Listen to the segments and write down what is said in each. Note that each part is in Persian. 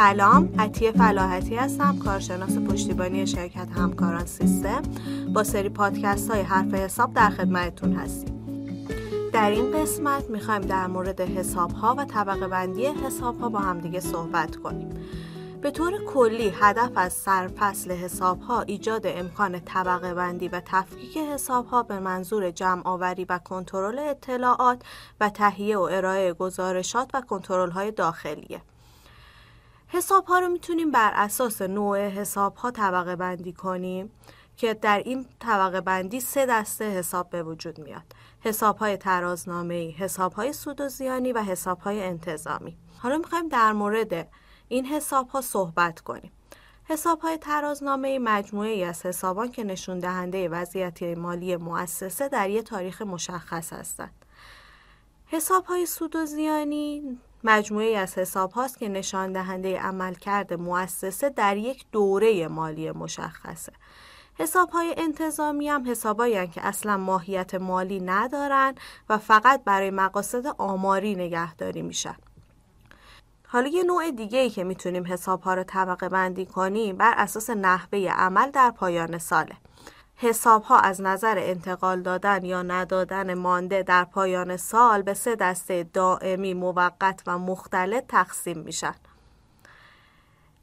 سلام عطیه فلاحتی هستم کارشناس پشتیبانی شرکت همکاران سیستم. با سری پادکست های حرف حساب در خدمتتون هستیم. در این قسمت می‌خوایم در مورد حساب ها و طبقه بندی حساب ها با همدیگه صحبت کنیم. به طور کلی هدف از سرفصل حساب ها ایجاد امکان طبقه بندی و تفکیک حساب ها به منظور جمع آوری و کنترل اطلاعات و تهیه و ارائه گزارشات و کنترل های داخلیه. حساب ها رو می‌تونیم بر اساس نوع حساب ها طبقه بندی کنیم که در این طبقه بندی سه دسته حساب به وجود میاد. حساب های ترازنامه ای، حساب های سود و زیانی و حساب های انتظامی. حالا می‌خوایم در مورد این حساب ها صحبت کنیم. حساب های ترازنامه مجموعه ای از حسابان که نشون دهنده وضعیتی مالی مؤسسه در یک تاریخ مشخص هستند. حساب های سود و زیانی مجموعه از حساب هاست که نشان دهنده عملکرد مؤسسه در یک دوره مالی مشخصه. حساب های انتظامی هم حسابایی که اصلا ماهیت مالی ندارن و فقط برای مقاصد آماری نگهداری میشن. حالا یه نوع دیگه ای که می‌تونیم حساب ها رو طبقه بندی کنیم بر اساس نحوه عمل در پایان ساله. حساب ها از نظر انتقال دادن یا ندادن مانده در پایان سال به سه دسته دائمی، موقت و مختلط تقسیم میشن.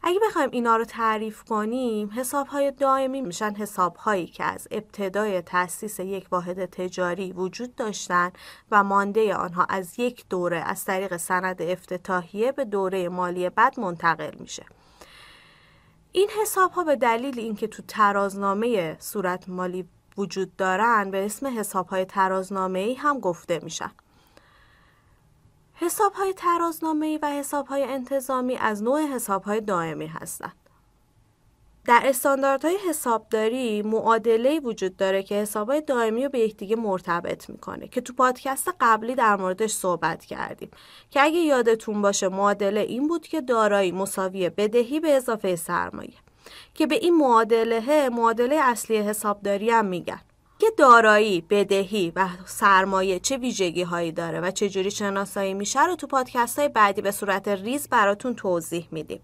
اگه بخوایم اینا رو تعریف کنیم حساب های دائمی میشن حساب هایی که از ابتدای تأسیس یک واحد تجاری وجود داشتن و مانده آنها از یک دوره از طریق سند افتتاحیه به دوره مالی بعد منتقل میشه این حساب ها به دلیل اینکه تو ترازنامه صورت مالی وجود دارن به اسم حساب های ترازنامه ای هم گفته میشن حساب های ترازنامه و حساب های انتظامی از نوع حساب های دائمی هستند. در استانداردهای حسابداری معادله وجود داره که حسابهای دائمی رو به یکدیگه مرتبط می‌کنه که تو پادکست قبلی در موردش صحبت کردیم. که اگه یادتون باشه معادله این بود که دارایی مساوی بدهی به اضافه سرمایه. که به این معادله معادله اصلی حسابداری هم میگن. که دارایی، بدهی و سرمایه چه ویژگی هایی داره و چه جوری شناسایی میشه رو تو پادکست های بعدی به صورت ریز براتون توضیح میدیم.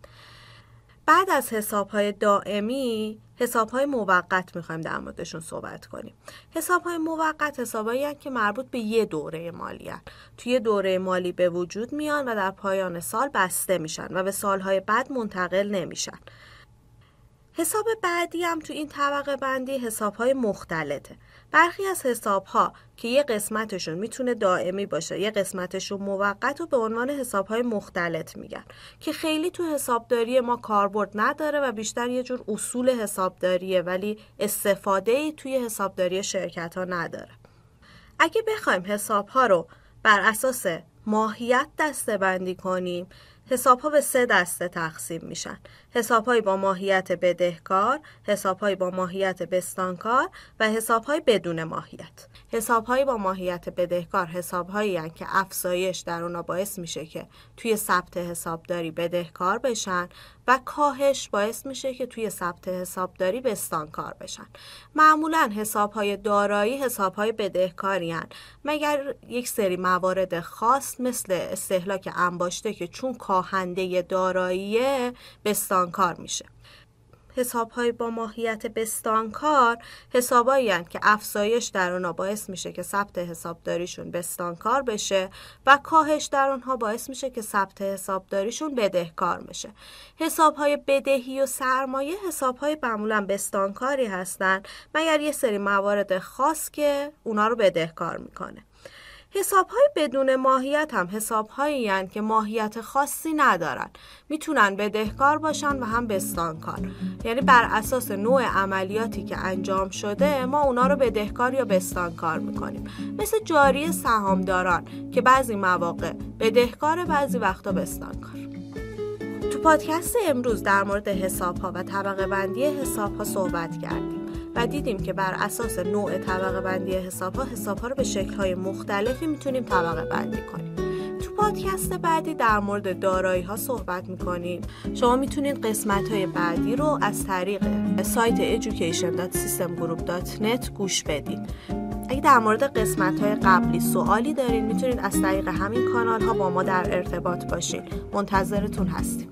بعد از حساب های دائمی حساب های موقت می‌خوایم در موردشون صحبت کنیم حساب های موقت حسابایی که مربوط به یه دوره مالی هن. توی دوره مالی به وجود میان و در پایان سال بسته میشن و به سالهای بعد منتقل نمیشن حساب بعدی هم تو این طبقه بندی حساب های مختلطه. برخی از حساب ها که یه قسمتشون می‌تونه دائمی باشه یه قسمتشون موقت و به عنوان حساب های مختلط میگن که خیلی تو حسابداری ما کاربرد نداره و بیشتر یه جور اصول حسابداریه ولی استفاده ای توی حسابداری شرکت ها نداره. اگه بخوایم حساب ها رو بر اساس ماهیت دسته بندی کنیم حساب ها به سه دسته تقسیم میشن. حساب با ماهیت بدهکار حساب با ماهیت بستانکار و حساب بدون ماهیت. حساب با ماهیت بدهکار حساب هایی که افزایش در اونا باعث میشه که توی ثبت حسابداری بدهکار بشن و کاهش باعث میشه که توی ثبت حسابداری بستانکار بشن. معمولا حساب های دارایی حساب های بدهکاری مگر یک سری موارد خاص مثل استهلاک انباشته که چون کاهنده داراییه بستانکار میشه. حساب های با ماهیت بستانکار حسابایی که افزایش در اونها باعث میشه که ثبت حسابداریشون بستانکار بشه و کاهش در اونها باعث میشه که ثبت حسابداریشون بدهکار بشه. حساب های بدهی و سرمایه حساب های معمولا بستانکاری هستن مگر یه سری موارد خاص که اونا رو بدهکار می‌کنه. حساب های بدون ماهیت هم حساب هایی که ماهیت خاصی ندارن. می‌تونن بدهکار باشن و هم بستانکار. یعنی بر اساس نوع عملیاتی که انجام شده ما اونا رو بدهکار یا بستانکار می‌کنیم. مثل جاری سهامداران که بعضی مواقع بدهکار بعضی وقتا بستانکار. تو پادکست امروز در مورد حساب ها و طبقه بندی حساب ها صحبت کردیم. و دیدیم که بر اساس نوع طبقه بندی حساب ها حساب ها رو به شکل های مختلفی می‌تونیم طبقه بندی کنیم. تو پادکست بعدی در مورد دارایی ها صحبت می‌کنیم. شما می‌تونید قسمت های بعدی رو از طریق سایت education.systemgroup.net گوش بدید. اگه در مورد قسمت های قبلی سوالی دارین می‌تونید از طریق همین کانال ها با ما در ارتباط باشین. منتظرتون هستیم.